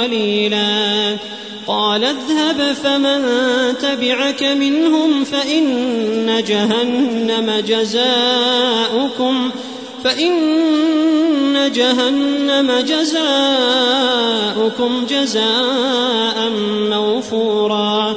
قليلا. قال اذهب فمن تبعك منهم فإن جهنم جزاؤكم فإن جهنم جزاؤكم جزاء موفورا.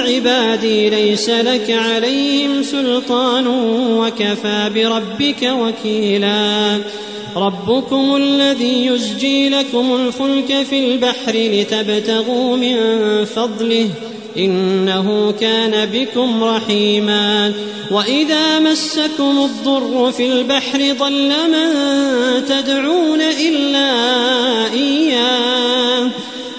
عبادي ليس لك عليهم سلطان وكفى بربك وكيلا. ربكم الذي يزجي لكم الفلك في البحر لتبتغوا من فضله إنه كان بكم رحيما. وإذا مسكم الضر في البحر ضل من تدعون إلا إياه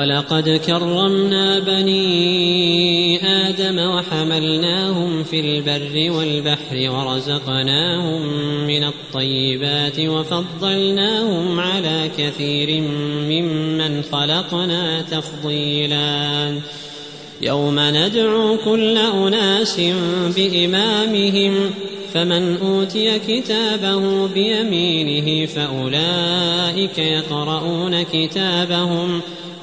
ولقد كرمنا بني آدم وحملناهم في البر والبحر ورزقناهم من الطيبات وفضلناهم على كثير ممن خلقنا تفضيلا. يوم ندعو كل أناس بإمامهم فمن أوتي كتابه بيمينه فأولئك يقرؤون كتابهم.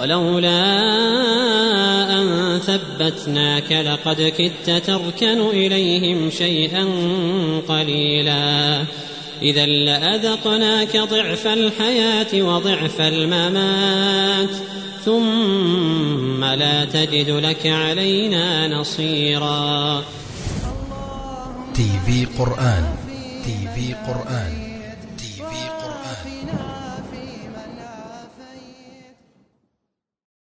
ولولا أن ثبتناك لقد كدت تركن إليهم شيئا قليلا. إذا لأذقناك ضعف الحياة وضعف الممات ثم لا تجد لك علينا نصيرا. تي في قرآن تي في قرآن